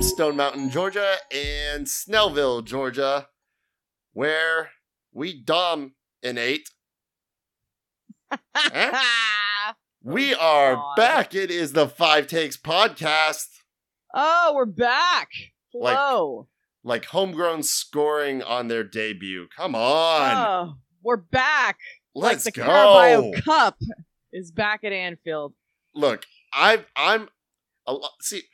from Stone Mountain, Georgia, and Snellville, Georgia, where we dom dominate. Eh? We are God. back. It is the Five Takes podcast, oh, we're back. Like- Hello. like homegrown scoring on their debut. Come on, oh, we're back. let's like the go. Carabao Cup is back at Anfield, Look, I, I'm a lot. See,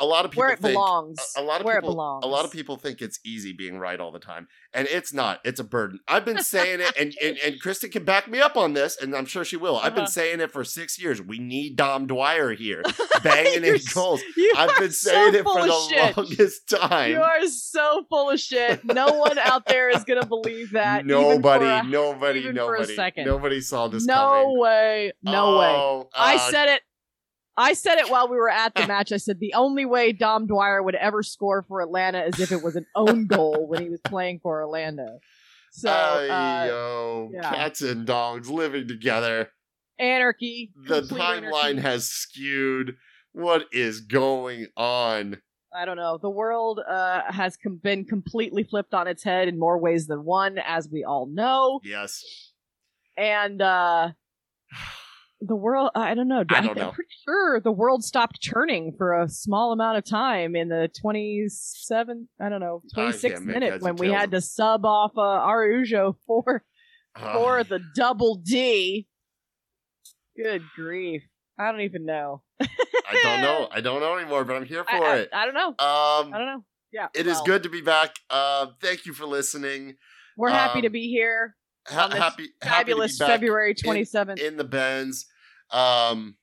a lot of people where it think belongs. a, a lot of where people it belongs. a lot of people think it's easy being right all the time and it's not it's a burden i've been saying it and, and and kristen can back me up on this and i'm sure she will i've been Uh-huh. saying it for six years we need dom dwyer here banging in goals i've been saying so it for the shit. longest time You are so full of shit. No one out there is gonna believe that. nobody a- nobody even for a nobody second. nobody saw this no coming way. No way. Oh, I uh, said it. I said it while we were at the match. I said the only way Dom Dwyer would ever score for Atlanta is if it was an own goal when he was playing for Orlando. So uh, Ayo, yeah. cats and dogs living together anarchy. the timeline anarchy. has skewed. What is going on? I don't know. The world uh, has com- been completely flipped on its head in more ways than one, as we all know. Yes. And uh, the world, I don't know. I don't I'm know. pretty sure the world stopped churning for a small amount of time in the 27, I don't know, I 26th can't minute when we had of- to sub off uh, Araujo for, for Ugh. the double D. Good grief. I don't even know. I don't know. I don't know anymore, but I'm here for I, I, it. I don't know. Um, I don't know. Yeah. it is well, good to be back. Uh, thank you for listening. We're happy to um, be here. Ha- happy, happy Fabulous back February 27th. in the Benz. Um,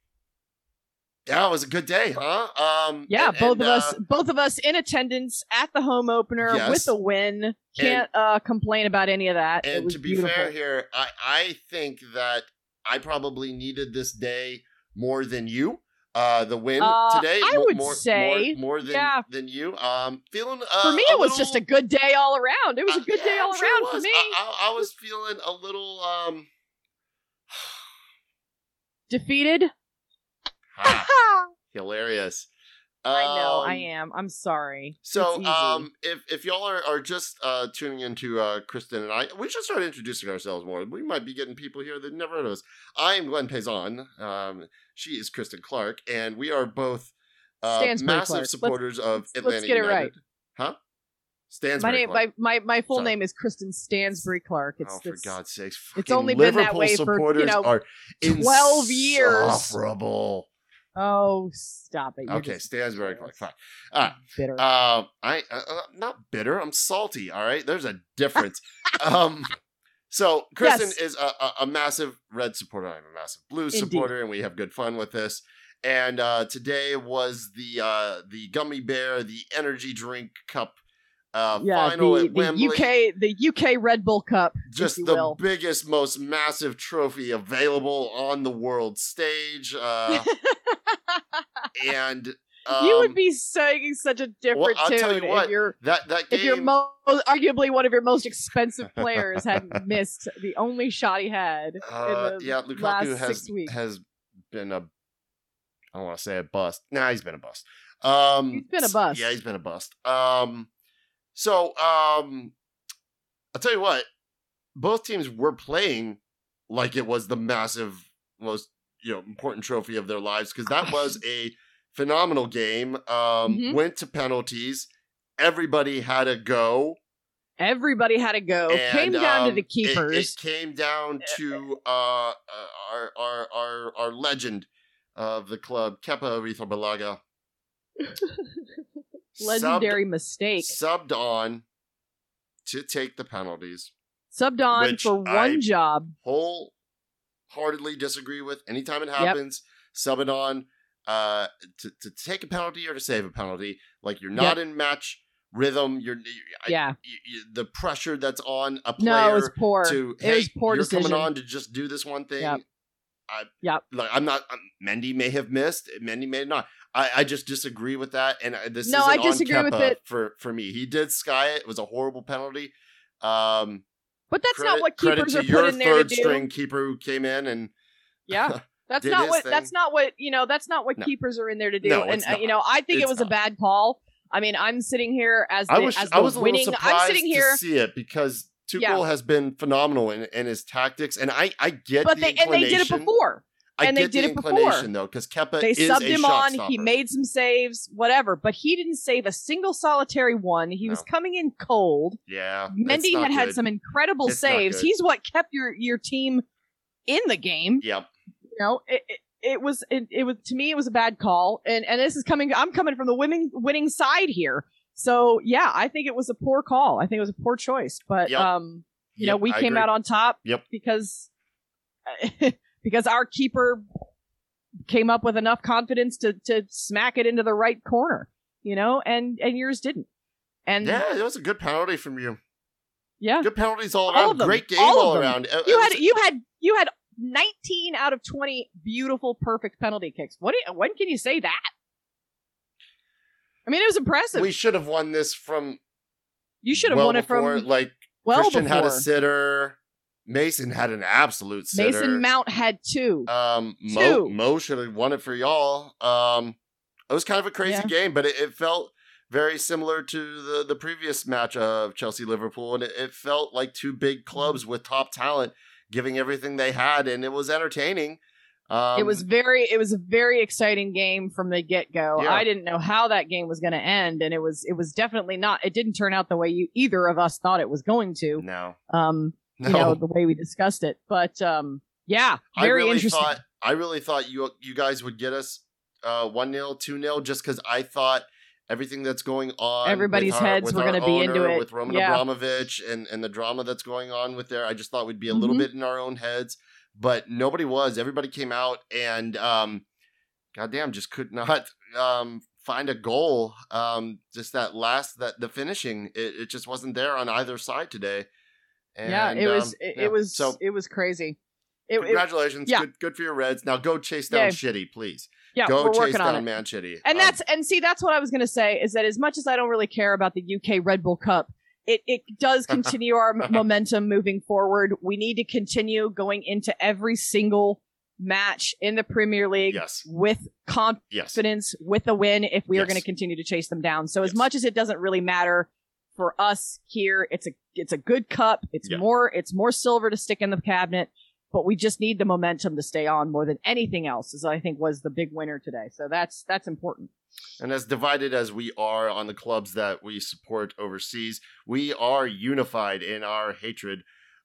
yeah, it was a good day, huh? Um, yeah, and- both and, of uh, us both of us in attendance at the home opener Yes. with a win. Can't uh complain about any of that. it And was to be beautiful. fair here, I, I think that I probably needed this day more than you. Uh, the win Uh, today, I would more, say, more, more than yeah. than you. Um, feeling uh, For me, it was little- just a good day all around. It was a good day all sure around for me. I, I, I was feeling a little um. Defeated. ha, hilarious. I know, I Um, am. I'm sorry. So, um, if if y'all are, are just uh tuning into uh Kristen and I, we should start introducing ourselves more. We might be getting people here that never heard of us. I am Glenn Payson. Um, she is Kristen Clark, and we are both uh, massive Clark. Let's- supporters of let's- let's Atlanta get it right. Huh? my Stansbury name, Clark. my, my my full Sorry. name is Kristen Stansbury Clark. It's, oh, for it's God's sakes! it's only been that Liverpool way for, you know, are 12 years. insufferable. Oh, stop it! You're Okay, Stansbury Clark. Fine. All right. bitter. Um, I uh, uh, not bitter. I'm salty. All right, there's a difference. um, so Kristen Yes. is a, a, a massive red supporter. I'm a massive blue supporter, and we have good fun with this. And uh, today was the uh, the gummy bear, the energy drink cup uh, yeah, final the, at Wembley. the UK the UK Red Bull Cup. Just the will. biggest, most massive trophy available on the world stage. Uh, and um, you would be singing such a different I'll tune you what, if your that that game. if your mo- arguably one of your most expensive players had missed the only shot he had Uh, in the yeah, Lukaku has has been a I don't want to say a bust. Nah, he's been a bust. Um, he's been a bust. Yeah, he's been a bust. Um, so um, I'll tell you what, both teams were playing like it was the massive, most you know important trophy of their lives because that was a phenomenal game. Um, Mhm. went to penalties. Everybody had a go. Everybody had a go. Came And, down to um, the it- keepers. It, came down to uh, our, our our our legend of the club, Kepa Arrizabalaga. Legendary mistake. Subbed, subbed on to take the penalties. Subbed on for one I- job. Wholeheartedly disagree with. Anytime it happens, sub it on uh, to to take a penalty or to save a penalty. Like you're not in match rhythm. You're, you Yeah. you, you, the pressure that's on a player. No, it was poor. to it was poor you're decision. coming on to just do this one thing. Yep. I, Yep. Like I'm not. Um, Mendy may have missed. Mendy may not. I, I just disagree with that. And this No, I disagree with it. for for me. He did sky it. It was a horrible penalty. Um, But that's credit, not what credit keepers are put in there to do. Your third string keeper who came in and Yeah. That's not what thing. that's not what you know, that's not what No. keepers are in there to do. No, and uh, you know, I think it It's was a bad call. I mean, I'm sitting here as the, I was as I the was winning. I'm sitting here, to see it because Tuchel Yeah. has been phenomenal in, in his tactics, and I I get but the they and they did it before. I and they did the it before. though, because Kepa They subbed him on. He made some saves, whatever. But he didn't save a single solitary one. He was coming in cold. yeah. Mendy not had had some incredible It's saves. He's what kept your your team in the game. Yep. You know, it, it, it was it, it was to me it was a bad call, and and this is coming. I'm coming from the winning winning side here. So yeah, I think it was a poor call. I think it was a poor choice. But Yep. um, you know, we I came agree. out on top. Yep. Because because our keeper came up with enough confidence to to smack it into the right corner. You know, and and yours didn't. And Yeah, it was a good penalty from you. yeah, Good penalties all All around. Great game All all, around. You it had was- you had you had 19 out of 20 beautiful perfect penalty kicks what you, when can you say that i mean it was impressive we should have won this from you should have well won it from like well Christian before had a sitter. Mason had an absolute sitter. mason mount had two Um, Mo, Two. Mo should have won it for y'all. Um, it was kind of a crazy Yeah. game, but it, it felt very similar to the the previous match of Chelsea Liverpool, and it, it felt like two big Mm-hmm. clubs with top talent giving everything they had, and it was entertaining. Um, it was very it was a very exciting game from the get-go Yeah. i didn't know how that game was going to end and it was it was definitely not it didn't turn out the way you either of us thought it was going to no, um no. you know the way we discussed it but um yeah I very really interesting thought I really thought you you guys would get us uh one 0 two 0 just because I thought everything that's going on. Everybody's our- heads were gonna be into it. with Roman Yeah. Abramovich and and the drama that's going on with there. I just thought we'd be a little Mhm. bit in our own heads, but nobody was. Everybody came out and um, goddamn, just could not um find a goal. Um, just that last that the finishing, it, it just wasn't there on either side today. And, yeah it was um, it, yeah. it was so. it was crazy it, it, Congratulations, yeah. good good for your Reds. Now go chase down Yay. Shitty, please. Yeah go we're chase working on down it. And Um, that's and see that's what i was going to say is that as much as i don't really care about the uk red bull cup it, it does continue our momentum moving forward. We need to continue going into every single match in the premier league yes, with yes, confidence with a win if we are going to continue to chase them down. So as Yes. much as it doesn't really matter for us here it's a it's a good cup. It's Yeah. more it's more silver to stick in the cabinet but we just need the momentum to stay on more than anything else as i think was the big winner today so that's that's important And as divided as we are on the clubs that we support overseas, we are unified in our hatred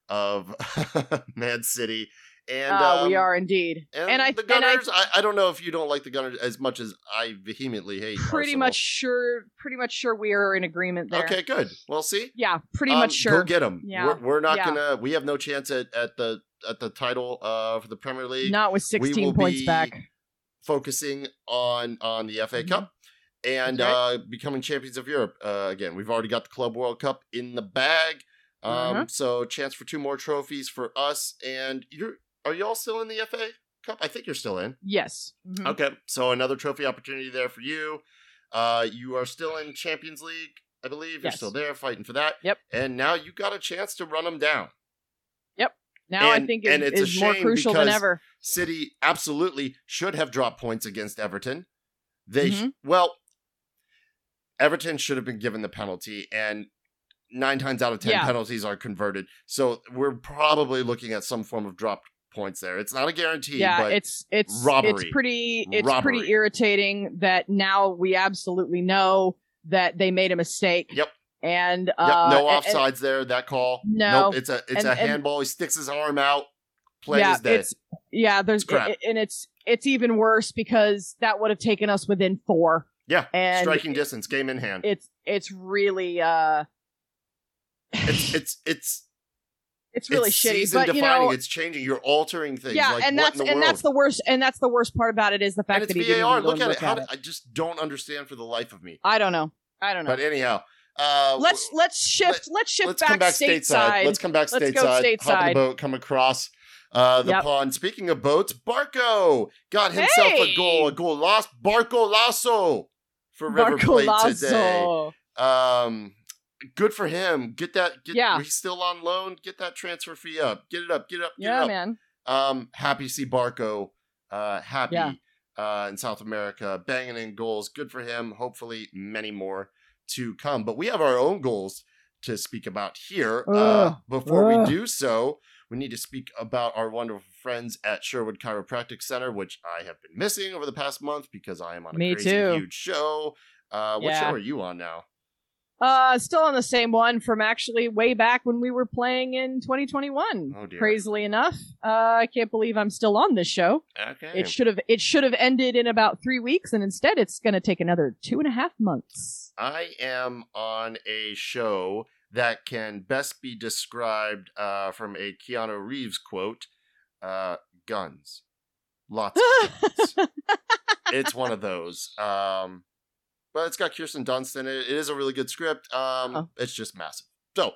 of Man City. And uh, we um, are indeed And, and I- the and I- Gunners, I, I, don't know if you don't like the Gunners as much as I vehemently hate. pretty Arsenal. much sure pretty much sure we are in agreement there Okay, good. Well, see, yeah pretty Um, much sure Go get them. Yeah. We're, we're not Yeah. gonna. We have no chance at, at the at the title uh, for the Premier League. not with we 16 will points back focusing on on the FA Mhm. Cup and That's uh, becoming champions of Europe. Uh, again, we've already got the Club World Cup in the bag, um, Mhm. so chance for two more trophies for us. And you're are y'all still in the FA Cup? I think you're still in. yes Mhm. Okay, so another trophy opportunity there for you. Uh, you are still in Champions League, I believe. You're still there fighting for that. Yep. And now you got a chance to run them down. Now i And- think and it it's more crucial than ever City absolutely should have dropped points against Everton. They Mhm. well, Everton should have been given the penalty, and nine times out of ten Yeah. penalties are converted. So we're probably looking at some form of dropped points there. It's not a guarantee, yeah but it's it's robbery. it's pretty it's Robbery. pretty irritating that now we absolutely know that they made a mistake Yep. And yep, uh no and- and- offsides there. That call, No. Nope, it's a it's And- a and- handball. He sticks his arm out, plays yeah dead. it's yeah there's It's crap. it- and it's it's even worse because that would have taken us within four yeah, and striking distance, game in hand. it's it's really uh it's it's it's it's really it's shitty season but you know it's changing. You're altering things. yeah like, and that's and world? that's the worst and that's the worst part about it is the fact and that he didn't VAR. even go Look at it. How at did, I just don't understand for the life of me. i don't know i don't know But anyhow, uh, let's let's shift let's shift let's back, come back stateside. Let's come back Let's stateside. go Hop the boat. Come across uh, the Yep. pond. Speaking of boats, Barco got himself a goal. A goal lost. Barco Lasso for River Plate today. Um, good for him. Get that. Get, Yeah. he's still on loan. Get that transfer fee up. Get it up. Get it up. Get yeah it up. man Um, happy to see Barco. Uh, happy Yeah. uh, in South America, banging in goals. Good for him. Hopefully, many more. To come. But we have our own goals to speak about here. Uh, Ugh. before we do so, we need to speak about our wonderful friends at Sherwood Chiropractic Center, which I have been missing over the past month because I am on a Me crazy too. huge show. Uh, what Yeah. show are you on now? Uh, still on the same one from actually way back when we were playing in 2021. Oh dear. Crazily enough, uh, I can't believe I'm still on this show. Okay. It should have it should have ended in about three weeks, and instead it's going to take another two and a half months. I am on a show that can best be described uh, from a Keanu Reeves quote uh, guns. Lots of guns. it's one of those. Um, but it's got Kirsten Dunst in it. It is a really good script. Um, Oh. It's just massive. So, um,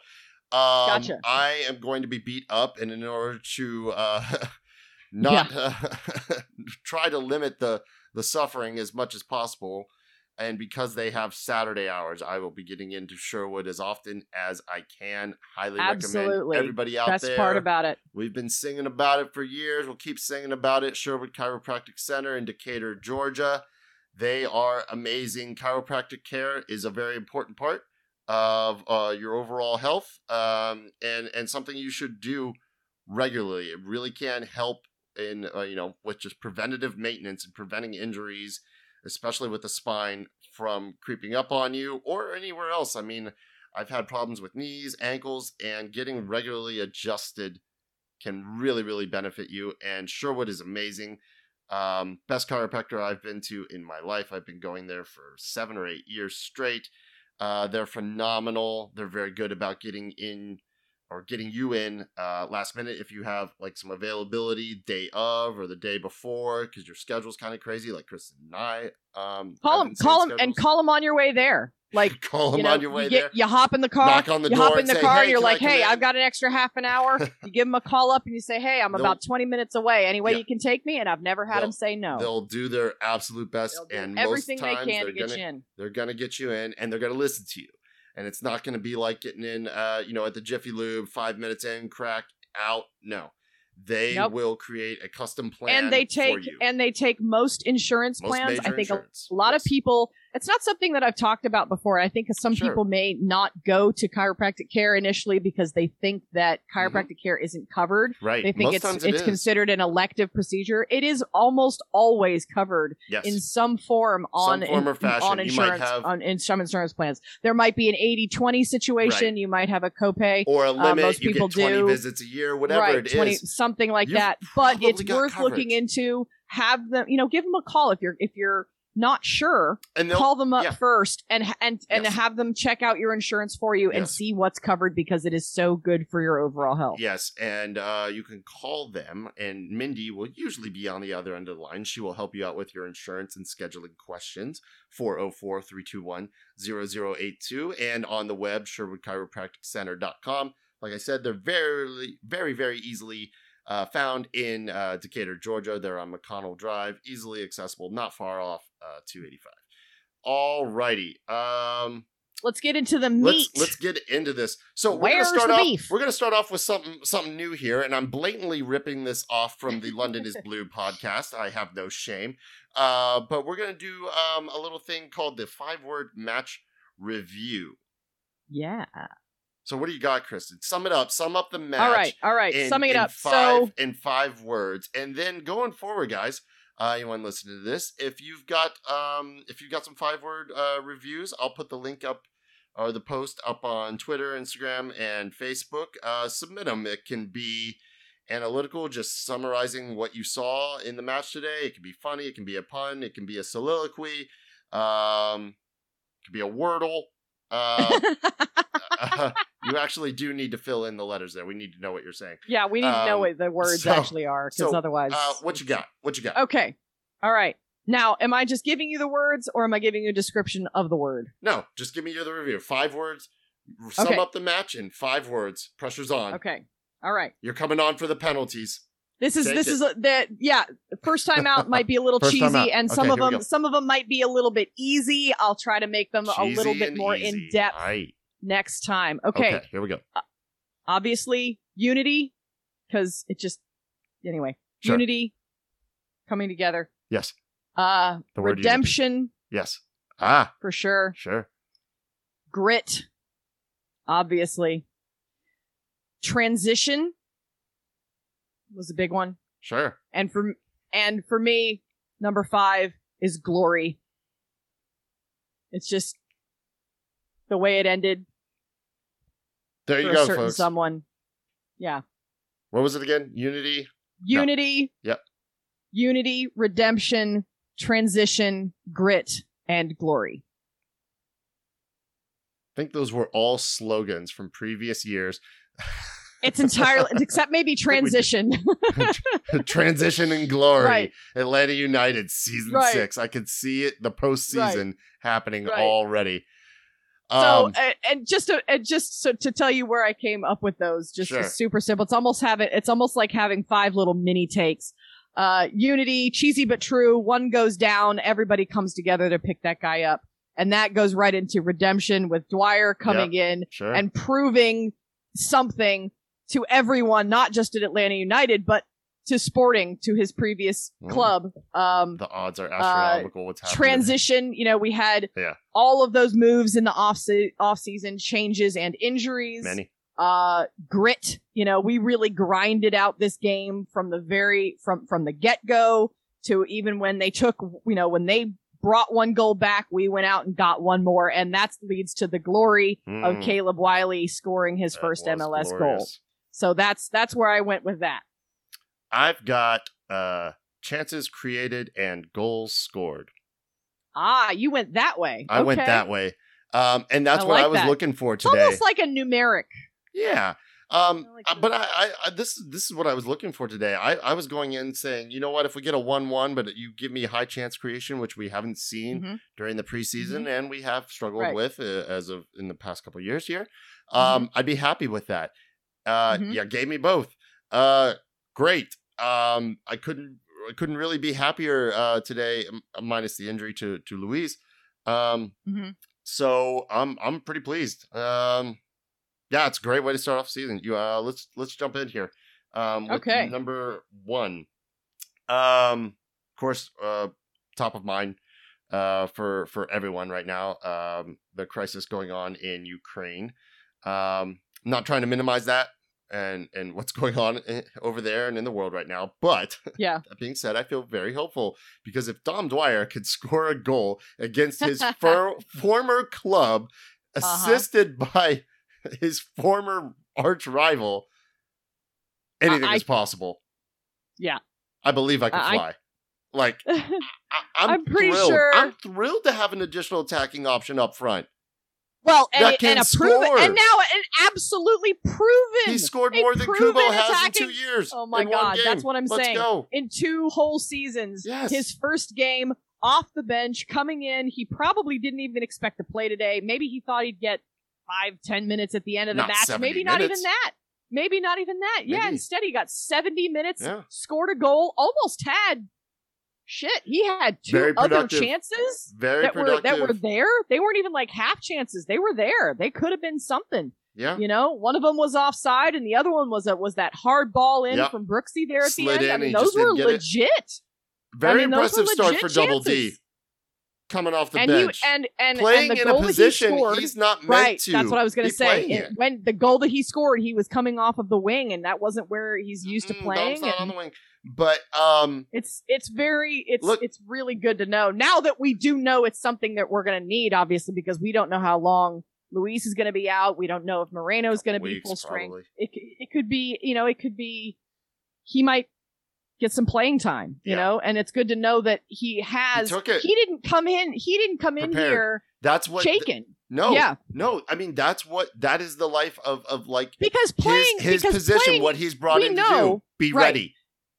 Gotcha. I am going to be beat up, and in order to uh, not uh, try to limit the the suffering as much as possible, and because they have Saturday hours, I will be getting into Sherwood as often as I can. Highly Absolutely. recommend everybody out there. Best part about it. We've been singing about it for years. We'll keep singing about it. Sherwood Chiropractic Center in Decatur, Georgia. They are amazing. Chiropractic care is a very important part of uh, your overall health, um, and and something you should do regularly. It really can help in uh, you know with just preventative maintenance and preventing injuries, especially with the spine from creeping up on you or anywhere else. I mean, I've had problems with knees, ankles, and getting regularly adjusted can really, really benefit you. And Sherwood is amazing. Um, best chiropractor I've been to in my life. I've been going there for seven or eight years straight. Uh, they're phenomenal. They're very good about getting in or getting you in uh, last minute if you have like some availability day of or the day before because your schedule's kind of crazy, like Kristen and I. Um, Call him, call him, and call him on your way there. Like call you him know, on your way you, there. you hop in the car, Knock on the you door hop in and the say, car, "Hey, and you're like, "Hey, in?" I've got an extra half an hour." you give him a call up, and you say, "Hey, I'm They'll- about 20 minutes away. Any way Yeah. you can take me?" And I've never had him say no. They'll do their absolute best, and everything most they can to get gonna you in. they're gonna get you in, and they're gonna listen to you. And it's not gonna be like getting in, uh, you know, at the Jiffy Lube, five minutes in, crack out. No, they Nope. will create a custom plan And they for take and they take most insurance Most plans. I think insurance. a lot of people it's not something that i've talked about before i think some Sure. people may not go to chiropractic care initially because they think that Mm-hmm. chiropractic care isn't covered right. they think most it's it it's is. considered an elective procedure it is almost always covered yes. in some form on Some form or in- fashion. on insurance have- on in some insurance plans there might be an 80-20 situation Right. you might have a copay or a limit. most you people get twenty do. visits a year, whatever right, it is. 20 something like you've that but it's it's worth looking into have them you know give them a call if you're if you're not sure and call them up yeah. first and and and Yes. have them check out your insurance for you and Yes. see what's covered because it is so good for your overall health Yes, and uh, you can call them, and Mindy will usually be on the other end of the line. She will help you out with your insurance and scheduling questions. 404 321 0082, and on the web, SherwoodChiropracticCenter.com. Like I said, they're very, very, very easily uh, found in uh, Decatur, Georgia. They're on McConnell Drive, easily accessible, not far off uh, 285. All righty. Um, let's get into the meat Let's let's get into this. So we're Where's gonna start off. beef? We're gonna start off with something something new here, and I'm blatantly ripping this off from the London is Blue podcast. I have no shame. Uh, but we're gonna do um, a little thing called the five word match review. yeah So what do you got, Kristen? Sum it up. Sum up the match. all right all right in- summing it up Five, so in five words, and then going forward, guys. Uh, anyone listening to this, if you've got um, if you've got some five word uh, reviews, I'll put the link up or the post up on Twitter, Instagram, and Facebook. Uh, submit them. It can be analytical, just summarizing what you saw in the match today. It can be funny. It can be a pun. It can be a soliloquy. Um, it can be a wordle. Uh, you actually do need to fill in the letters there. We need to know what you're saying. yeah we need to know um, what the words so- actually are because so, otherwise Uh, what you got? What you got? okay all right now am i just giving you the words or am i giving you a description of the word No, just give me your the review. Five words. Sum Okay. up the match in five words. Pressure's on. okay all right You're coming on for the penalties. This is Take this it. is that yeah. First time out might be a little cheesy, and Okay, some of them some of them might be a little bit easy. I'll try to make them a little bit more easy. in depth Aight. next time. Okay, Okay, here we go. obviously unity because it just anyway Sure. unity coming together. Yes. Uh, The word unity. redemption Yes. Ah, for sure. sure. grit, obviously. Transition was a big one. Sure. And for and for me, number 5 is glory. It's just the way it ended There you go, certain folks. someone. Yeah. What was it again? Unity. Unity. Yep. Unity, redemption, transition, grit, and glory. I think those were all slogans from previous years. It's entirely except maybe think we did. transition. Transition and glory. Right. Atlanta United season Right. six. I could see it the postseason happening Right. already. so Um, and, and just to and just so to tell you where I came up with those, just Sure. super simple. It's almost having it's almost like having five little mini takes. Uh, Unity, cheesy but true. One goes down, everybody comes together to pick that guy up, and that goes right into redemption with Dwyer coming in sure. and proving something to everyone, not just at Atlanta United, but to Sporting, to his previous Mm. club. Um, the odds are astronomical. what's happening? transition, you know, we had Yeah. all of those moves in the off se- off season changes and injuries. Many. Uh, grit, you know, we really grinded out this game from the very from from the get go to even when they took, you know, when they brought one goal back, we went out and got one more, and that leads to the glory of Mm, Caleb Wiley scoring his that first MLS goal. So that's that's where I went with that. I've got uh chances created and goals scored. Ah, you went that way. I went that way. Um, and that's I what I was that. looking for today. It's almost like a numeric. Yeah. Um, I like uh, but I, I, this, this is what I was looking for today. I, I was going in saying, you know what, if we get a one-one, but you give me high chance creation, which we haven't seen Mhm. during the preseason, and we have struggled Right. with uh, as of in the past couple of years here, um, I'd be happy with that. Uh, Mhm. yeah, gave me both. Uh, great. Um, I couldn't, I couldn't really be happier uh today, m- minus the injury to to Luiz. Um, Mhm. so I'm I'm pretty pleased. Um, yeah, it's a great way to start off season. You uh, let's let's jump in here. Um, Okay. Number one, um, of course, uh, top of mind, uh, for for everyone right now. Um, the crisis going on in Ukraine. Um, I'm not trying to minimize that and and what's going on over there and in the world right now, but Yeah. that being said, I feel very hopeful because if Dom Dwyer could score a goal against his former club, Uh-huh. assisted by his former arch rival, anything I- is possible. Yeah. I believe I can I- fly. Like I, I'm, I'm pretty thrilled. sure- I'm thrilled to have an additional attacking option up front. Well, and, and a proven, and now an absolutely proven. He scored more than Kubo has in two years. Oh my God, that's what I'm Let's saying. go. in two whole seasons. Yes. His first game off the bench, coming in, he probably didn't even expect to play today. Maybe he thought he'd get five, ten minutes at the end of the Not match. 70 Maybe not even that. Maybe not even that. Yeah, instead he got 70 minutes, Yeah. scored a goal, almost had shit. He had two other chances Very that were that were there. They weren't even like half chances. They were there. They could have been something. yeah. You know, one of them was offside, and the other one was a, was that hard ball in Yep. from Brooksy there at Slid the end. in I and mean, those were didn't get it. legit. Very I mean, impressive start for Double D. Coming off the and bench. he and and Playing and the in a that he position scored, he's not meant right. to. That's what I was going to say. It- when the goal that he scored, he was coming off of the wing, and that wasn't where he's used to Mm, playing. Dom's not on the wing. But um it's it's very it's Look- it's really good to know now that we do know it's something that we're going to need, obviously, because we don't know how long Luis is going to be out. We don't know if Moreno's going to be full strength. probably. It it could be you know it could be he might get some playing time, you Yeah. know, and it's good to know that he has. it. He didn't come in. He didn't come in here that's what shaken. No. Yeah. No, I mean that's what that is the life of of like because playing his his because position, playing, what he's brought in to do. Be right. ready.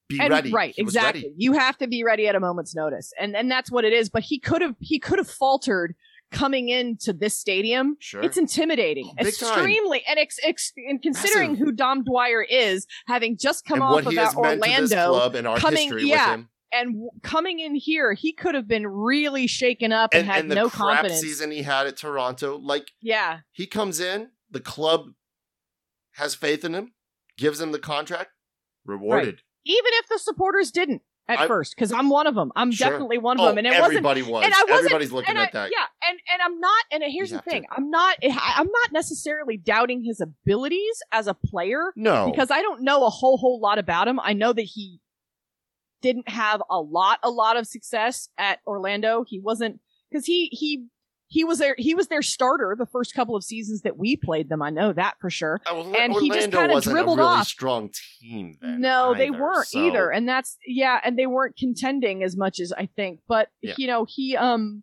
Be and, ready. right He exactly ready. you have to be ready at a moment's notice and and that's what it is but he could have he could have faltered coming into this stadium Sure. it's intimidating Big time. extremely and ex, ex, and considering Massive. who dom dwyer is having just come and off of that has meant to this orlando club and our coming- history yeah, with him. and w- coming in here he could have been really shaken up and, And, had and the no crap confidence season he had at Toronto, like yeah he comes in, the club has faith in him, gives him the contract, rewarded. Even if the supporters didn't at I- first because I'm one of them. I'm Sure. definitely one of Oh, them, and it wasn't. everybody was. and I wasn't- Everybody's looking I, at that. yeah, and and I'm not. And here's You the have to. thing: I'm not. Eh, I- I'm not necessarily doubting his abilities as a player No, because I don't know a whole whole lot about him. I know that he didn't have a lot a lot of success at Orlando. He wasn't because he he he was their he was their starter the first couple of seasons that we played them. I know that for sure. Well, and he just kinda wasn't dribbled a really off. strong team. Then no, they weren't so- either, and that's yeah, and they weren't contending as much as I think. But Yeah. you know, he um,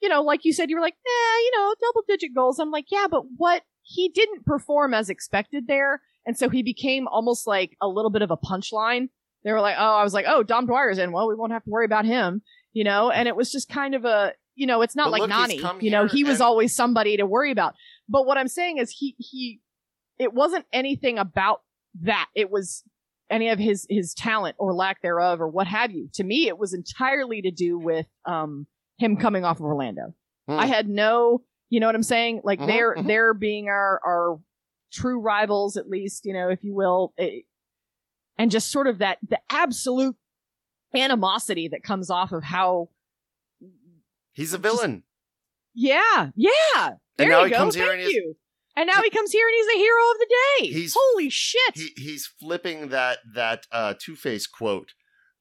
you know, like you said, you were like, nah, you know, double digit goals. I'm like, yeah, but what he didn't perform as expected there, and so he became almost like a little bit of a punchline. They were like, oh, I was like, oh, Dom Dwyer's in. Well, we won't have to worry about him, you know, and it was just kind of a. You know, it's not But like look, Nani. You know, he was and- always somebody to worry about. But what I'm saying is, he he, it wasn't anything about that. It was any of his his talent or lack thereof or what have you. To me, it was entirely to do with um him coming off of Orlando. Hmm. I had no, you know what I'm saying? Like Mhm, they're mhm. they're being our our true rivals, at least, you know, if you will, eh, and just sort of that the absolute animosity that comes off of how. He's a villain. Yeah, yeah. There And now you he go. comes here and he's- you. And now he comes here and he's the hero of the day. He's- Holy shit! He he's flipping that that uh, Two Face quote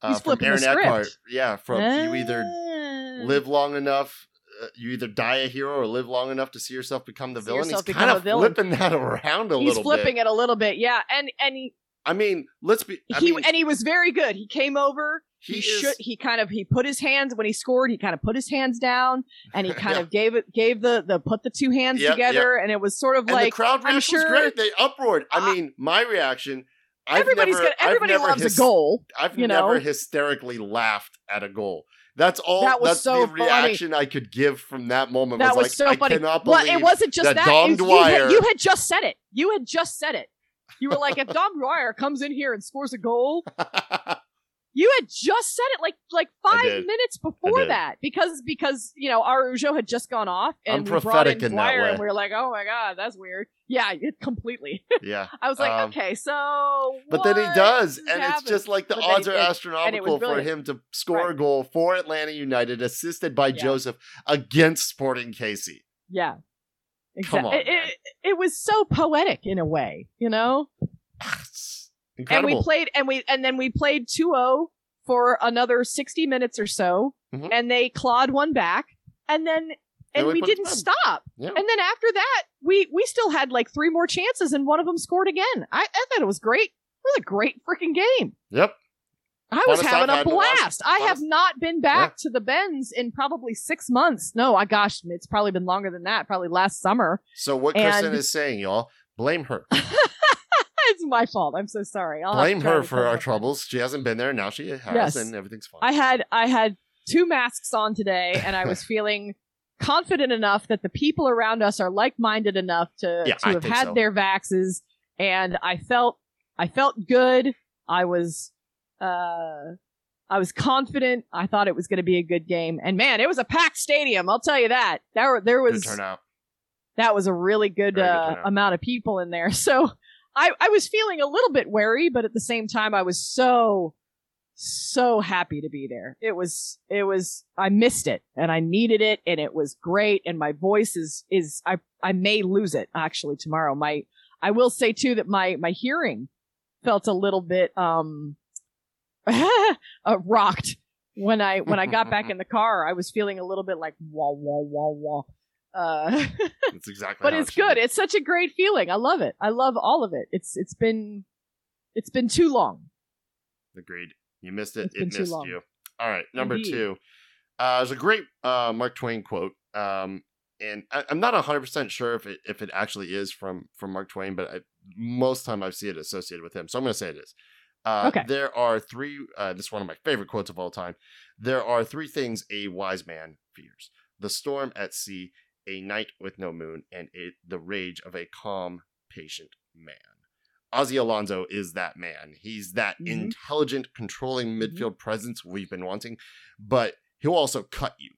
uh, He's from Aaron. Eckhart. Yeah, from you either Ah. live long enough. Uh, you either die a hero or live long enough to see yourself become the See villain. He's kind of flipping that around a He's little flipping bit. it a little bit, yeah. And and he I mean, let's be. I he mean, and he was very good. He came over. He, he is. should. He kind of he put his hands when he scored. He kind of put his hands down and he kind Yeah. of gave it gave the the put the two hands Yep, together and it was sort of and the like crowd I'm reaction was great. They uproared. I Uh, mean, my reaction. I've everybody's never, gonna everybody I've never loves hys- a goal. I've you never know? hysterically laughed at a goal. That's all. That was that's so the funny. reaction I could give from that moment. That was like, so I funny. cannot Well, believe it wasn't just that that. Dom it was- you, had, Dwyer- you had just said it. You had just said it. You were like, if Dom Dwyer comes in here and scores a goal, you had just said it like like five minutes before that because because you know Araujo had just gone off and I'm we brought in prophetic in that Dwyer way. and we were like, oh my god, that's weird. Yeah, it completely. yeah. I was like, Um, okay, so But then he does, and it's just like the But odds are did, and it was astronomical for him to score a goal for Atlanta United, assisted by Yeah. Josef against Sporting KC. yeah. Come Exactly. on, it, it, it was so poetic in a way, you know? It's and we played and we and then we played 2-0 for another 60 minutes or so Mhm. and they clawed one back and then and we we didn't stop Yeah. and then after that we we still had like three more chances and one of them scored again i, I thought it was great it was a great freaking game Yep. I was having a had in the last- blast. I have not been back to the Benz in probably six months. No, I gosh, it's probably been longer than that. Probably last summer. So what Kristen is saying, y'all, blame her. it's my fault. I'm so sorry. I'll blame her for our troubles. She hasn't been there. Now she has, Yes. and everything's fine. I had I had two masks on today, and I was feeling confident enough that the people around us are like minded enough to Yeah, to I have had so. their vaxes, and I felt I felt good. I was uh I was confident. I thought it was going to be a good game, and man, it was a packed stadium. I'll tell you that. There there was turnout. that was a really good, good uh, amount of people in there. So I, I was feeling a little bit wary, but at the same time, I was so, so happy to be there. It was, it was, I missed it and I needed it and it was great. And my voice is, is, I, I may lose it actually tomorrow. My, I will say too that my, my hearing felt a little bit, um, uh, rocked when I, when I got back in the car. I was feeling a little bit like wah, wah, wah, wah. Uh, That's exactly. but it's it good. It's such a great feeling. I love it. I love all of it. It's it's been it's been too long. Agreed. You missed it. It's it missed you. All right, number Indeed. two. Uh, there's a great uh, Mark Twain quote, um, and I, I'm not 100 percent sure if it if it actually is from from Mark Twain, but I, most time I see it associated with him, so I'm going to say it is. Uh, Okay. There are three. Uh, this is one of my favorite quotes of all time. There are three things a wise man fears: the storm at sea, a night with no moon, and it, the rage of a calm, patient man. Ozzy Alonso is that man. He's that Mhm. intelligent, controlling Mhm. midfield presence we've been wanting, but he'll also cut you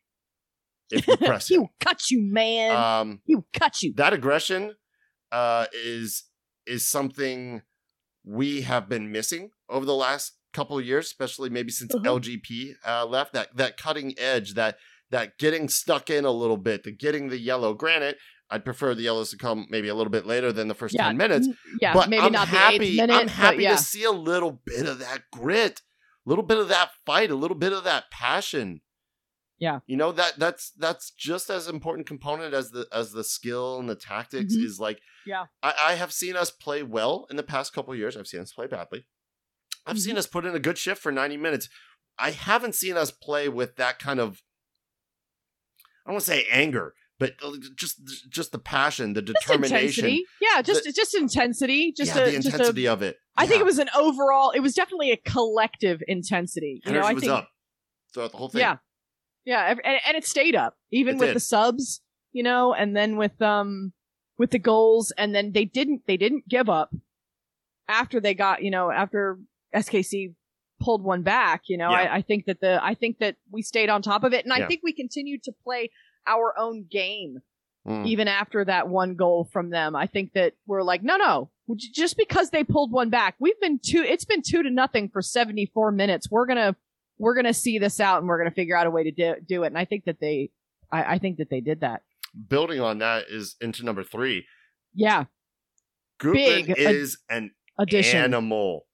if you press him. he'll cut you, man. Um, he will cut you. that aggression uh, is is something we have been missing over the last couple of years, especially maybe since Mhm. LGP uh, left. That that cutting edge, that that getting stuck in a little bit, the getting the yellow. Granted, I'd prefer the yellows to come maybe a little bit later than the first yeah, ten minutes. Yeah, but maybe I'm not happy. minute. I'm happy yeah. to see a little bit of that grit, a little bit of that fight, a little bit of that passion. Yeah. you know that that's that's just as important component as the as the skill and the tactics Mhm. is like. Yeah. I, I have seen us play well in the past couple of years. I've seen us play badly. I've Mm-hmm. seen us put in a good shift for 90 minutes. I haven't seen us play with that kind of I don't want to say anger, but uh, just just the passion, the Just determination. intensity. Yeah, just just intensity. Just yeah, a, the just a intensity of it. I think it was an overall. It was definitely a collective intensity. You energy know, I was think. up throughout the whole thing. Yeah, yeah, and, and it stayed up even It with did. the subs. You know, and then with um with the goals, and then they didn't they didn't give up after they got you know after SKC pulled one back. You know, Yeah. I, I think that the I think that we stayed on top of it, and Yeah. I think we continued to play our own game Mm. even after that one goal from them. I think that we're like, no, no, just because they pulled one back, we've been two. It's been two to nothing for seventy four minutes. We're gonna we're gonna see this out, and we're gonna figure out a way to do, do it. And I think that they, I, I think that they did that. Building on that is into number three. Yeah, Gutman Big ad- is an addition. animal.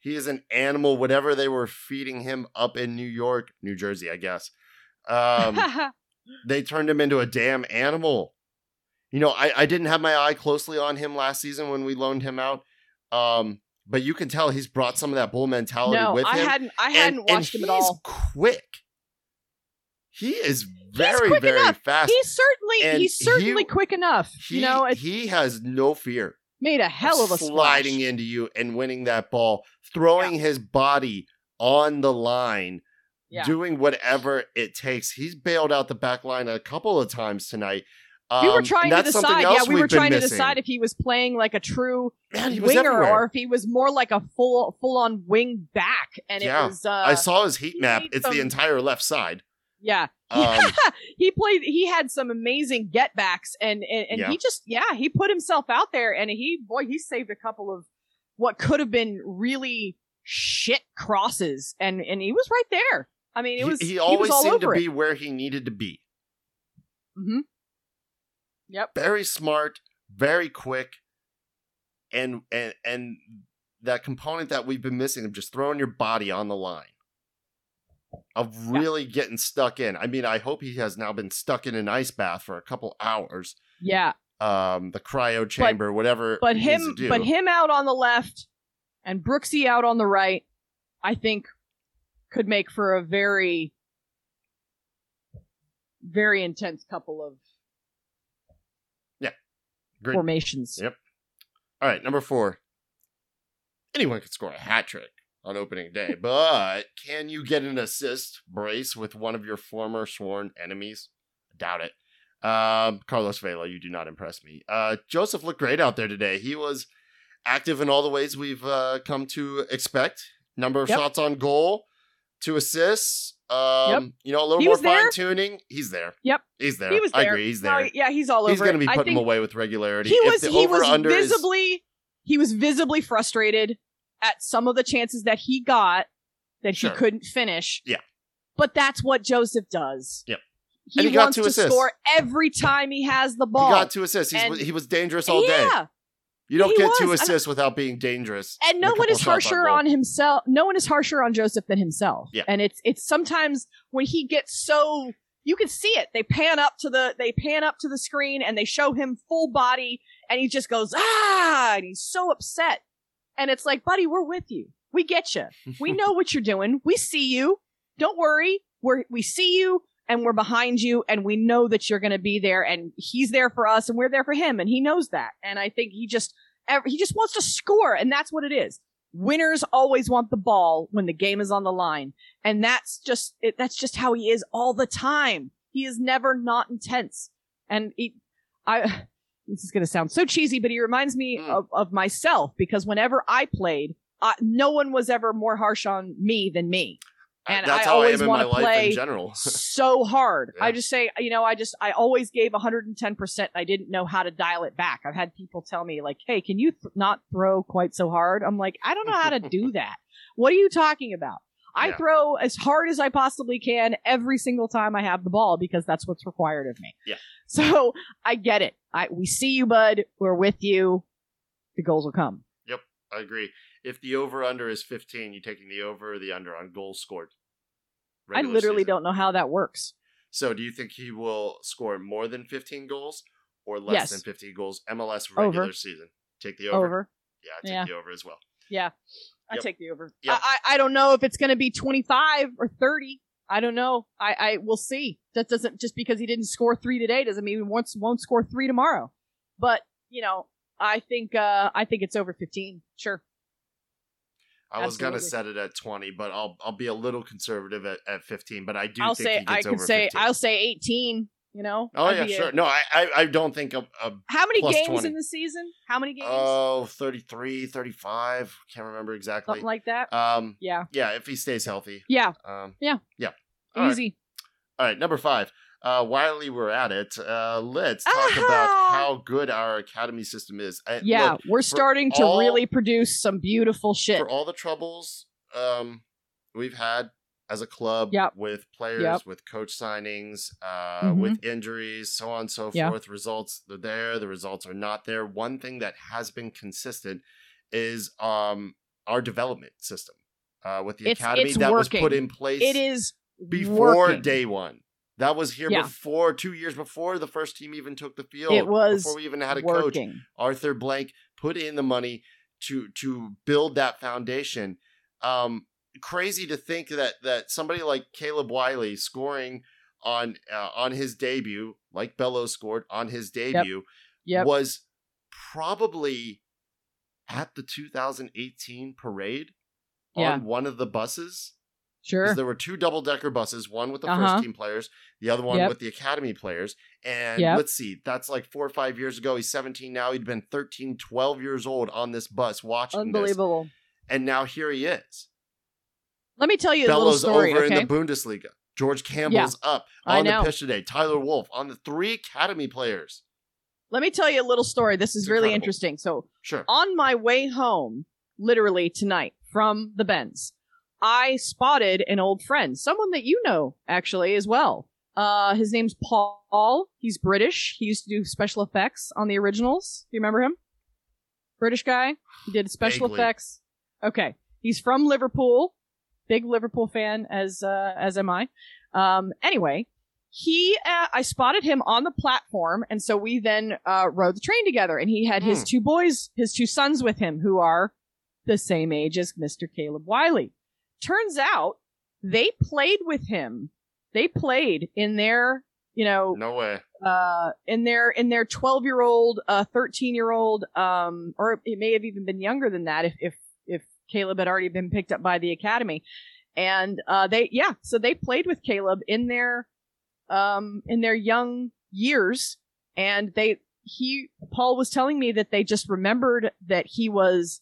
He is an animal. Whatever they were feeding him up in New York, New Jersey, I guess. Um, they turned him into a damn animal. You know, I, I didn't have my eye closely on him last season when we loaned him out. Um, but you can tell he's brought some of that bull mentality no, with I him. I hadn't. I hadn't and watched him at all. quick. He is very, very enough. fast. He's certainly and he's certainly he- quick enough. he, you know, he has no fear. made a hell of a sliding splash. into you and winning that ball, throwing his body on the line, Yeah. doing whatever it takes. He's bailed out the back line a couple of times tonight. We were Um, trying to decide. Yeah, we were trying to missing. decide if he was playing like a true Man, winger everywhere. or if he was more like a full full on wing back. And Yeah. it was uh I saw his heat map. It's the entire left side. yeah. Um, he played he had some amazing get backs and and, and Yeah. he just yeah, he put himself out there and he boy, he saved a couple of what could have been really shit crosses and and he was right there. I mean, it he, was he he, always was all seemed to be it. where he needed to be. hmm Yep. Very smart, very quick, and and and that component that we've been missing of just throwing your body on the line. Of Yeah. really getting stuck in. I mean, I hope he has now been stuck in an ice bath for a couple hours. Yeah. Um, the cryo chamber, whatever. but him but him out on the left and Brooksy out on the right, I think could make for a very very intense couple of Great. formations. Yep. All right, number four. Anyone could score a hat trick on opening day, but can you get an assist brace with one of your former sworn enemies? Doubt it. Um, Carlos Vela, you do not impress me. Uh, Josef looked great out there today. He was active in all the ways we've uh, come to expect. Number of Yep. shots on goal, two assists. Um, you know, a little He more fine tuning. He's there. Yep. He's there. He was there. I agree. He's No, there. yeah, he's all over. He's going to be putting him away with regularity. he was he was over-under is- visibly he was visibly frustrated at some of the chances that he got that Sure. he couldn't finish. Yeah. But that's what Josef does. Yep. He, he wants to assists. score every time he has the ball. He got two assists. He's, he was dangerous all day. You don't He get two was. And- assists without being dangerous. and no one is harsher goal. on himself no one is harsher on josef than himself Yeah. and it's it's sometimes when he gets so you can see it they pan up to the they pan up to the screen and they show him full body and he just goes ah and he's so upset and it's like buddy we're with you we get you we know what you're doing we see you don't worry we're we see you and we're behind you and we know that you're going to be there and he's there for us and we're there for him and he knows that. And i think he just he just wants to score and that's what it is. Winners always want the ball when the game is on the line and that's just it, that's just how he is all the time. He is never not intense. And he, i this is going to sound so cheesy but he reminds me Mm. of, of myself because whenever i played uh, no one was ever more harsh on me than me And That's I how I always am in my life play in general. so hard. Yeah. I just say, you know, I just, I always gave 110%. I didn't know how to dial it back. I've had people tell me, like, hey, can you th- not throw quite so hard? I'm like, I don't know how to do that. What are you talking about? I Yeah. throw as hard as I possibly can every single time I have the ball because that's what's required of me. Yeah. So I get it. I we see you, bud. We're with you. The goals will come. Yep, I agree. If the over under is 15, you're taking the over or the under on goals scored? I literally season. don't know how that works. So, do you think he will score more than 15 goals or less Yes. than 15 goals? MLS regular Over. season. Take the over. Over. Yeah, I take Yeah. the over as well. Yeah. I Yep. take the over. Yep. I, I don't know if it's going to be 25 or 30. I don't know. I I will see. That doesn't just because he didn't score 3 today doesn't mean he won't won't score 3 tomorrow. But, you know, I think uh I think it's over 15. Sure. I was gonna set it at 20, but I'll I'll be a little conservative at, at 15. But I do I'll think say I could over say 15. I'll say 18, you know. oh I'd yeah, be a- sure. No, I, I I don't think a, a How many games 20. in the season? How many games? oh 33, 35. Can't remember exactly. Something like that. um, yeah. yeah, if he stays healthy. Yeah. Um, Yeah. yeah. All right. Easy. All right, number five. Uh, while we were at it, uh, let's talk about how good our academy system is. Uh, Yeah, look, we're starting to all- really produce some beautiful shit. for all the troubles um, we've had as a club Yep. with players, Yep. with coach signings, uh, Mhm. with injuries, so on and so Yeah. forth. Results they're there, the results are not there. One thing that has been consistent is um, our development system uh, with the It's- academy it's that was put in place it is before working. day one. That was here Yeah. before two years before the first team even took the field. It was before we even had a coach. Arthur Blank put in the money to to build that foundation. Um, crazy to think that that somebody like Caleb Wiley scoring on uh, on his debut, like Bello's scored on his debut, Yep. was probably at the 2018 parade Yeah. on one of the buses. Sure. There were two double decker buses, one with the Uh-huh. first team players, the other one Yep. with the academy players. And Yep. let's see, that's like four or five years ago. He's 17 now. He'd been 13, 12 years old on this bus watching this. Unbelievable. And now here he is. Let me tell you a little story, over okay? in the Bundesliga. George Campbell's up on the pitch today. Tyler Wolff on the three academy players. Let me tell you a little story. This is It's really incredible. interesting. So, Sure. on my way home, literally tonight from the Benz, I spotted an old friend, someone that you know actually as well. Uh, his name's Paul. He's British. He used to do special effects on the originals. Do you remember him? British guy. He did special Vaguely. effects. Okay. He's from Liverpool. Big Liverpool fan, as uh, as am I. Um, anyway, he uh, I spotted him on the platform, and so we then uh, rode the train together. And he had his Hmm. two boys, his two sons with him, who are the same age as Mr. Caleb Wiley. Turns out they played with him. They played in their, you know, No way. uh, in their in their twelve year old, uh, thirteen year old, um, or it may have even been younger than that if if if Caleb had already been picked up by the academy, and uh, they yeah, so they played with Caleb in their um in their young years, and they he Paul was telling me that they just remembered that he was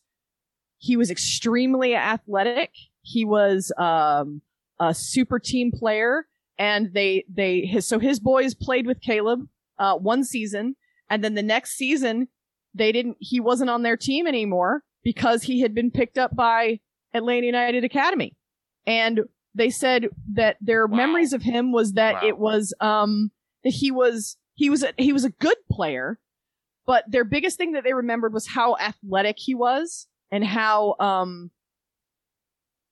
he was extremely athletic. He was um a super team player and they they his so his boys played with Caleb uh one season and then the next season they didn't he wasn't on their team anymore because he had been picked up by Atlanta United Academy and they said that their Wow. memories of him was that Wow. it was um that he was he was a, he was a good player but their biggest thing that they remembered was how athletic he was and how um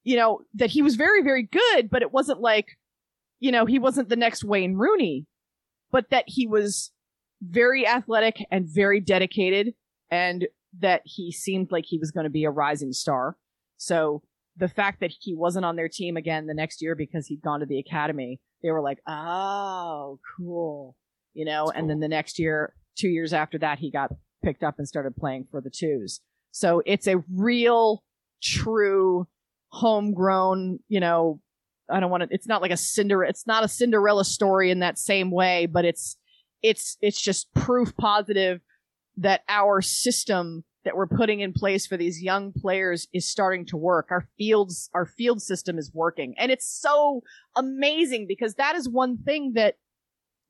you know that he was very very good but it wasn't like you know he wasn't the next Wayne Rooney but that he was very athletic and very dedicated and that he seemed like he was going to be a rising star. So the fact that he wasn't on their team again the next year because he'd gone to the academy they were like oh cool you know That's and then the next year two years after that he got picked up and started playing for the twos. So it's a real true homegrown you know i don't want to it's not like a cinder it's not a cinderella story in that same way but it's it's it's just proof positive that our system that we're putting in place for these young players is starting to work. Our fields, our field system is working. And it's so amazing because that is one thing that,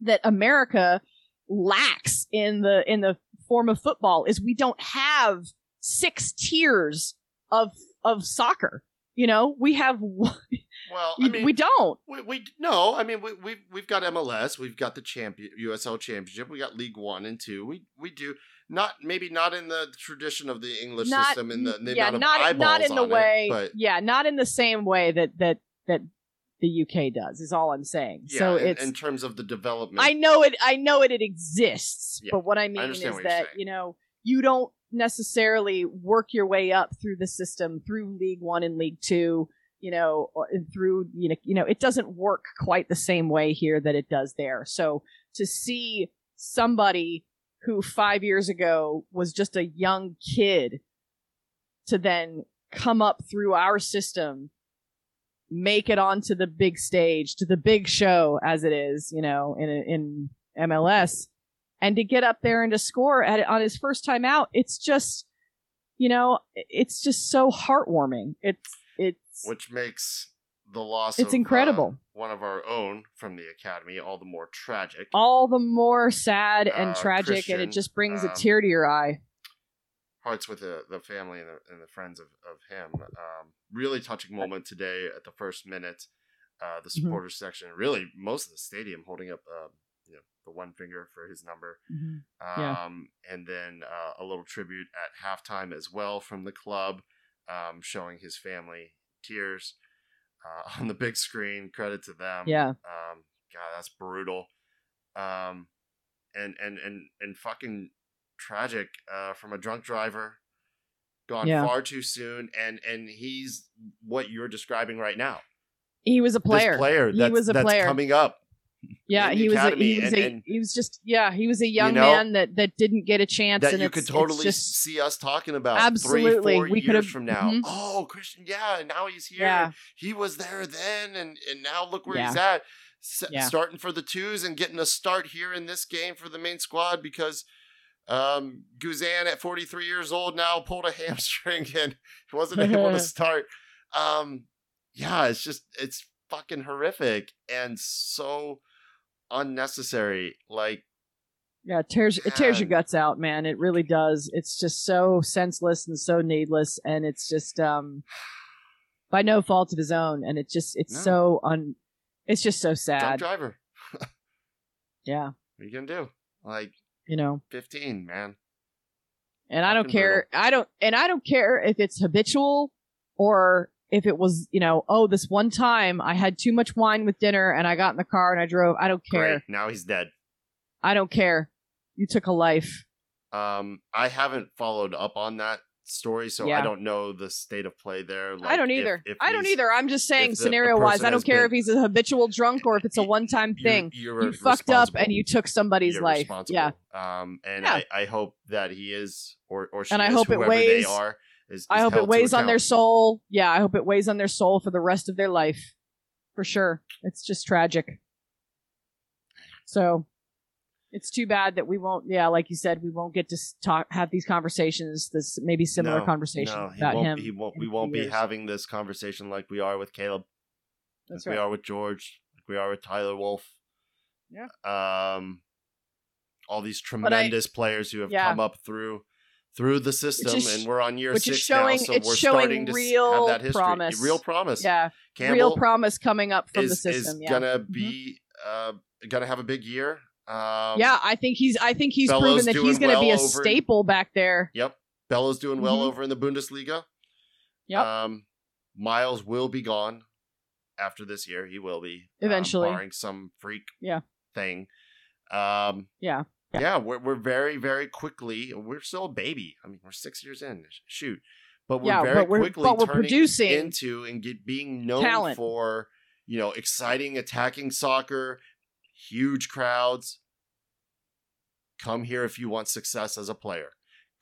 that America lacks in the, in the form of football is we don't have six tiers of, of soccer. You know, we have, well, I mean, we don't. We, we no, I mean we we we've got MLS, we've got the champion USL Championship, we got League One and Two. We we do not maybe not in the tradition of the English Not- system in the, the yeah, not not in the on it, way, but yeah, not in the same way that that that the UK does. Is all I'm saying. yeah, so in, it's in terms of the development. I know it. I know it. It exists. Yeah, but what I mean is what that saying. you know you don't necessarily work your way up through the system through League One and League Two. You know, through you know, you know, it doesn't work quite the same way here that it does there. So to see somebody who five years ago was just a young kid to then come up through our system make it onto the big stage to the big show as it is you know in in MLS and to get up there and to score at on his first time out it's just you know it's just so heartwarming it's it's which makes the loss It's of, incredible. uh, one of our own from the academy all the more tragic. all the more sad and Uh, tragic and it just brings a um, tear to your eye hearts with the, the family and the, and the friends of, of him. Um, really touching moment today at the first minute. Uh, the Mhm. supporters section, really most of the stadium holding up, uh, you know, the one finger for his number. Um, Yeah. And then uh, a little tribute at halftime as well from the club, um, showing his family tears uh, on the big screen. Credit to them. yeah Um, God, that's brutal. Um, and and and and fucking tragic uh, from a drunk driver, gone Yeah. far too soon, and and he's what you're describing right now. he was a player This player he was a that's player coming up. Yeah he was a, he was and- a and- he was just yeah he was a young know, man that that didn't get a chance That and you could totally just see us talking about Absolutely. three, four We years could've- from now. mhm. Oh, Christian, yeah, and now he's here. Yeah. He was there then, and and now look where Yeah. he's at. S- Yeah. Starting for the twos and getting a start here in this game for the main squad because um Guzan at 43 years old now pulled a hamstring and wasn't able to start. Um yeah, it's just it's fucking horrific and so unnecessary. Like Yeah, it tears it tears your guts out, man. It really does. It's just so senseless and so needless, and it's just um by no fault of his own, and it's just it's No. so un it's just so sad. driver. Yeah, What are you gonna do? Like you know. 15, man. And I don't care. I don't and I don't care if it's habitual or if it was, you know, oh, this one time I had too much wine with dinner and I got in the car and I drove. I don't care. Great. Now he's dead. I don't care. You took a life. Um, I haven't followed up on that story, so I don't know the state of play there. I don't either. if I don't either. I'm just saying if the- the scenario wise. I don't care been- if he's a habitual drunk or if it's a one time thing. You're, You fucked up and you took somebody's You're life. Yeah. Um, and Yeah. I, I hope that he is, or or she And I hope it weighs- they are. Is, I hope it weighs on their soul. Yeah, I hope it weighs on their soul for the rest of their life. For sure. It's just tragic. So it's too bad that we won't yeah, like you said, we won't get to talk have these conversations, this maybe similar No, conversation No, about him. He won't. We won't few be years. having this conversation like we are with Caleb. That's like right. we are with George, like we are with Tyler Wolff. Yeah. Um, all these I- tremendous players who have Yeah. come up through through the system, is- and we're on year which is six showing- now, so it's we're showing starting to real have that history. promise. Real promise. Yeah. Campbell real promise coming up from is, the system. is yeah. gonna Mhm. be uh gonna have a big year. Um, yeah, I think he's I think he's Bello's proven that he's gonna be a over in- staple back there. Yep. Bello's doing well Mhm. over in the Bundesliga. Yep. Um, Miles will be gone after this year. He will be um, Eventually. barring some freak Yeah. thing. Um, Yeah. Yeah, Yeah. we're we're very very quickly. We're still a baby. I mean, we're six years in. Shoot, but we're Yeah, very but we're- quickly but we're turning producing into and get being known talent. for you know exciting attacking soccer, huge crowds. Come here if you want success as a player.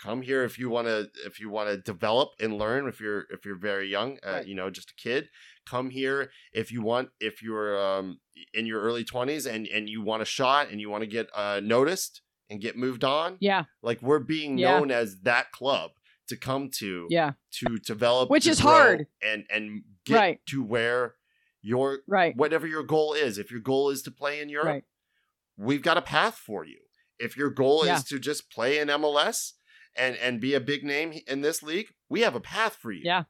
Come here if you want to if you want to develop and learn. If you're if you're very young, uh, Right. you know, just a kid. Come here if you want if you're um, in your early twenties and and you want a shot and you want to get uh, noticed and get moved on. Yeah. Like we're being Yeah. known as that club. to come to Yeah. to develop Which to is hard. and and get Right. to where your Right. whatever your goal is if your goal is to play in Europe Right. we've got a path for you if your goal Yeah. is to just play in MLS and and be a big name in this league we have a path for you Yeah.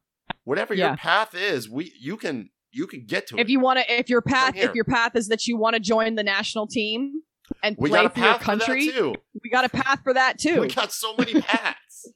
whatever Yeah. your path is we you can you can get to it If you want to, if your path, if your path is that you want to join the national team and we play got a for your path for that country, too we got a path for that too. we got so many paths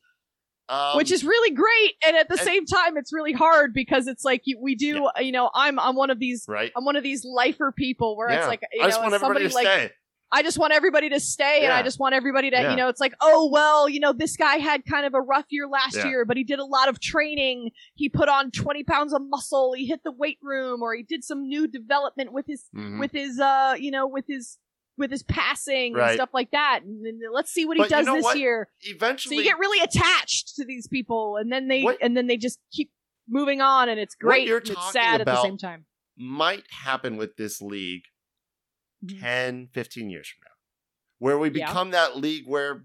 um, which is really great and at the and- same time it's really hard because it's like you, we do you know i'm i'm one of these right i'm one of these lifer people where yeah. it's like you i just know want everybody somebody to like stay i just want everybody to stay and i just want everybody to Yeah. you know it's like oh well you know this guy had kind of a rough year last Yeah. year but he did a lot of training he put on 20 pounds of muscle he hit the weight room or he did some new development with his Mhm. with his uh you know with his with his passing Right. and stuff like that and then let's see what he But you does know this what? year eventually so you get really attached to these people, and then they What- and then they just keep moving on, and it's great. you're and it's sad at the same time. might happen with this league Mhm. 10, 15 years from now, where we Yeah. become that league where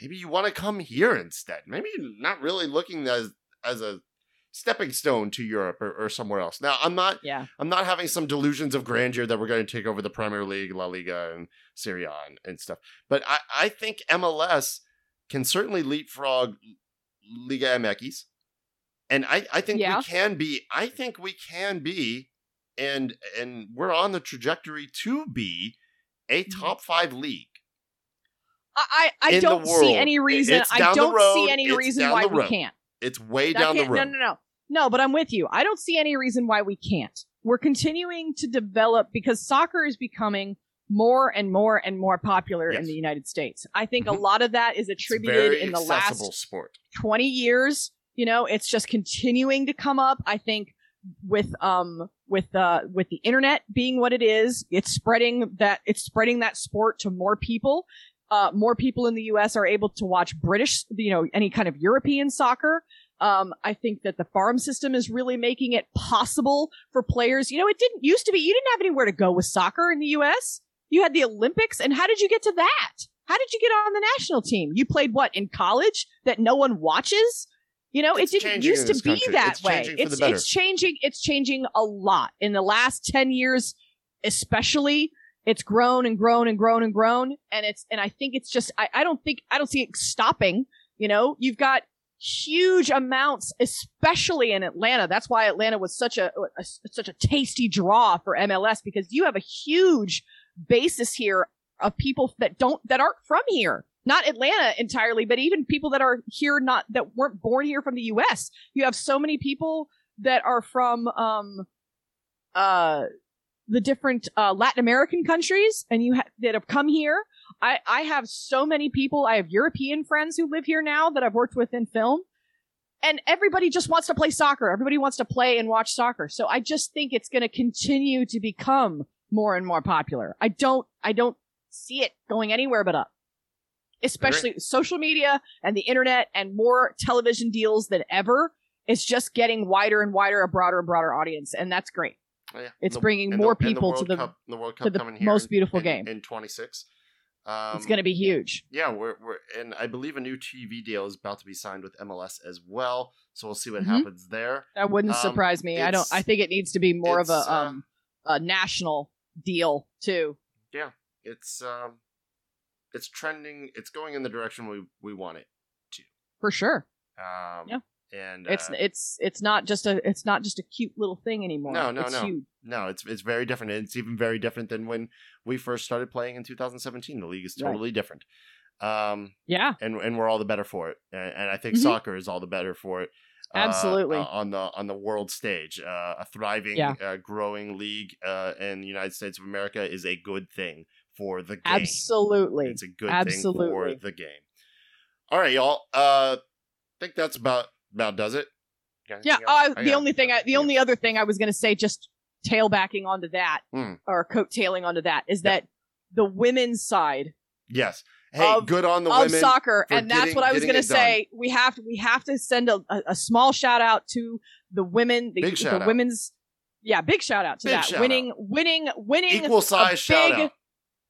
maybe you want to come here instead. Maybe you're not really looking as as a stepping stone to Europe or, or somewhere else. Now, I'm not Yeah, I'm not having some delusions of grandeur that we're going to take over the Premier League, La Liga, and Serie A and, and stuff. But I, I think MLS can certainly leapfrog Liga MX. And I, I think Yeah. we can be, I think we can be, and and we're on the trajectory to be a Mhm. top five league. I I, don't see any reason. I don't see any reason why we can't. It's way That down the road. No, no, no, no. But I'm with you. I don't see any reason why we can't. We're continuing to develop because soccer is becoming more and more and more popular in the United States. I think Mhm. a lot of that is attributed in the last sport. 20 years you know it's just continuing to come up i think with um with uh with the internet being what it is it's spreading that it's spreading that sport to more people. Uh more people in the us are able to watch british you know any kind of european soccer. Um i think that the farm system is really making it possible for players. You know it didn't used to be you didn't have anywhere to go with soccer in the us you had the olympics and how did you get to that? How did you get on the national team? You played what in college that no one watches you know, It's it didn't used to be country. that It's way. It's it's changing. It's changing a lot in the last ten years, especially. It's grown and grown and grown and grown, and it's and I think it's just I, I don't think I don't see it stopping. You know, you've got huge amounts, especially in Atlanta. That's why Atlanta was such a, a such a tasty draw for MLS because you have a huge basis here of people that don't that aren't from here not Atlanta entirely, but even people that are here not that weren't born here from the U.S. You have so many people that are from um uh the different uh, Latin American countries, and you ha- that have come here. I I have so many people. I have European friends who live here now that I've worked with in film. And everybody just wants to play soccer. Everybody wants to play and watch soccer. So I just think it's going to continue to become more and more popular. I don't, I don't see it going anywhere but up especially social media and the internet and more television deals than ever. It's just getting wider and wider, a broader and broader audience, and that's great. Oh, yeah. It's the- bringing more the, people to the- Cup, the World to the coming here most in- beautiful in- game. in 26. Um, it's going to be huge. Yeah, we're, we're and I believe a new TV deal is about to be signed with MLS as well. So we'll see what Mhm. happens there. That wouldn't um, surprise me. I don't. I think it needs to be more of a uh, um a national deal too. Yeah, it's um, it's trending. It's going in the direction we we want it. To. For sure. Um, Yeah. And It's uh, it's it's not just a it's not just a cute little thing anymore. No, no, it's no. Huge. no, it's it's very different. It's even very different than when we first started playing in 2017. The league is Right. totally different. Um, Yeah. and and we're all the better for it. And, and I think Mhm. soccer is all the better for it. uh, Absolutely. uh, on the on the world stage. Uh, a thriving, Yeah. uh, growing league uh, in the United States of America is a good thing for the game. Absolutely. It's a good thing for the game. All right, y'all. Uh, I think that's about about does it. Yeah. Uh, the only thing, I, the yeah. only other thing I was going to say, just tailbacking onto that, Hmm. or coattailing onto that, is Yeah. that the women's side yes. Hey, of- good on the of women. soccer, and that's getting- what I was going to it done. say. We have to, we have to send a, a, small shout out to the women, the, Big the out. women's. Yeah, big shout out to Big that shout winning, winning, winning. Equal size shout big- out.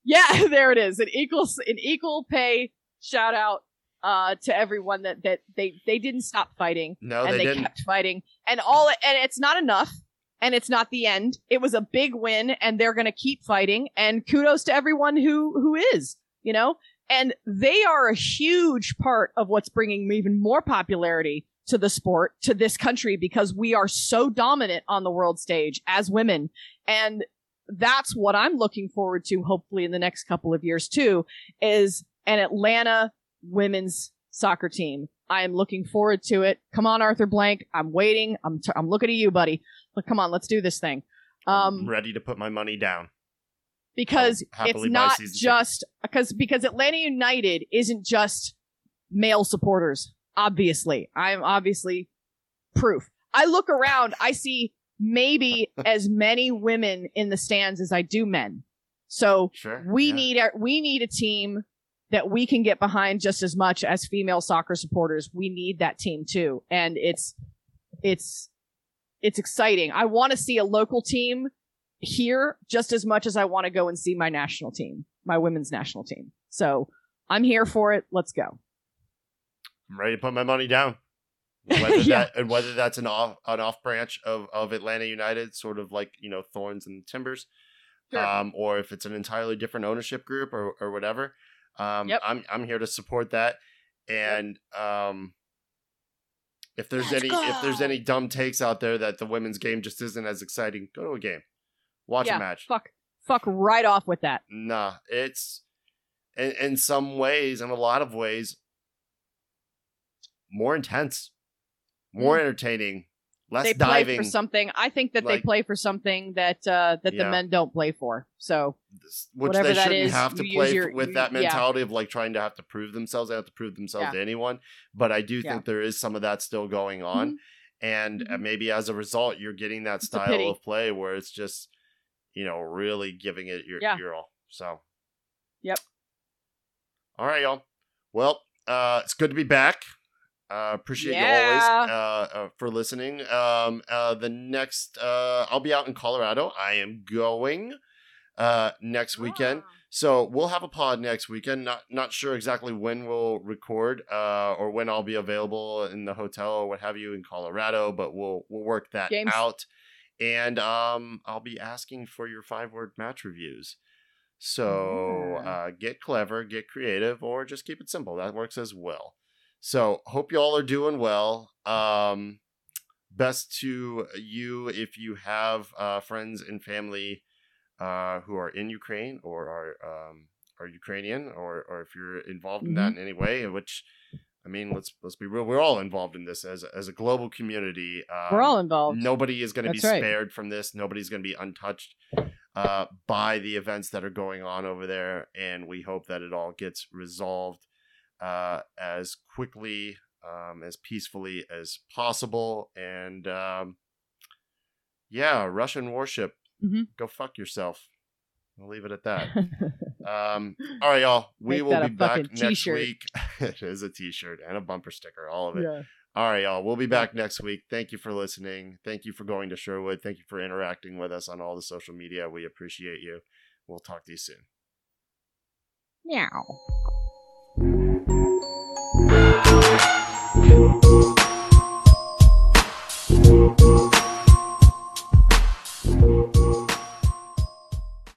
Yeah, there it is. An equal, an equal pay shout out uh, to everyone that that they they didn't stop fighting No, and they, they, kept fighting, and all and it's not enough. And it's not the end. It was a big win, and they're going to keep fighting. And kudos to everyone who who is, you know. And they are a huge part of what's bringing even more popularity to the sport, to this country, because we are so dominant on the world stage as women. And that's what I'm looking forward to, hopefully, in the next couple of years, too, is an Atlanta women's soccer team. I am looking forward to it. Come on, Arthur Blank. I'm waiting. I'm, t- I'm looking at you, buddy. But come on, let's do this thing. Um, I'm ready to put my money down. because it's not just because because Atlanta United isn't just male supporters. Obviously, I'm obviously proof. I look around, I see maybe as many women in the stands as I do men. So Sure. we yeah. need a we need a team that we can get behind just as much as female soccer supporters. We need that team too, and it's it's it's exciting. I want to see a local team here just as much as I want to go and see my national team, my women's national team. So I'm here for it. Let's go. I'm ready to put my money down. Whether Yeah. that and whether that's an off an off branch of, of Atlanta United, sort of like you know Thorns and Timbers, Sure. um, or if it's an entirely different ownership group or, or whatever. Um, Yep. I'm I'm here to support that. And um, if there's Let's any if there's any dumb takes out there that the women's game just isn't as exciting, go to a game, watch yeah, a match. fuck, fuck right off with that. Nah, it's in in some ways, in a lot of ways, more intense, more entertaining, less Mm. they play diving. for something. I think that they like- play for something that uh, that Yeah. the men don't play for. So which whatever they that shouldn't is, have to you play use f- your- with you- that yeah. mentality of like trying to have to prove themselves. They have to prove themselves Yeah. to anyone. But I do Yeah. think there is some of that still going on, and uh, Mhm. maybe as a result, you're getting that style of play where it's just you know really giving it your Yeah. your all. So Yep. All right, y'all. Well, uh, it's good to be back. Uh, appreciate you always uh, uh, for listening. Um, uh, the next, uh, I'll be out in Colorado. I am going uh, next weekend. Ah. So we'll have a pod next weekend. Not not sure exactly when we'll record uh, or when I'll be available in the hotel or what have you in Colorado, but we'll we'll work that James. out. And um, I'll be asking for your five word match reviews. So Yeah. uh, get clever, get creative, or just keep it simple. That works as well. So hope y'all are doing well. Um, best to you if you have uh, friends and family uh, who are in Ukraine or are um, are Ukrainian, or or if you're involved in that in any way. Which I mean, let's let's be real. We're all involved in this as as a global community. Um, We're all involved. Nobody is going to be right. spared from this. Nobody's going to be untouched uh, by the events that are going on over there, and we hope that it all gets resolved uh, as quickly, um, as peacefully as possible. And um, yeah, Russian warship, Mhm. go fuck yourself. I'll leave it at that. Um, all right, y'all. We Make will be back next t-shirt. week. it is a t-shirt and a bumper sticker, all of it. yeah. All right, y'all. We'll be back next week. Thank you for listening. Thank you for going to Sherwood. Thank you for interacting with us on all the social media. We appreciate you. We'll talk to you soon. Meow.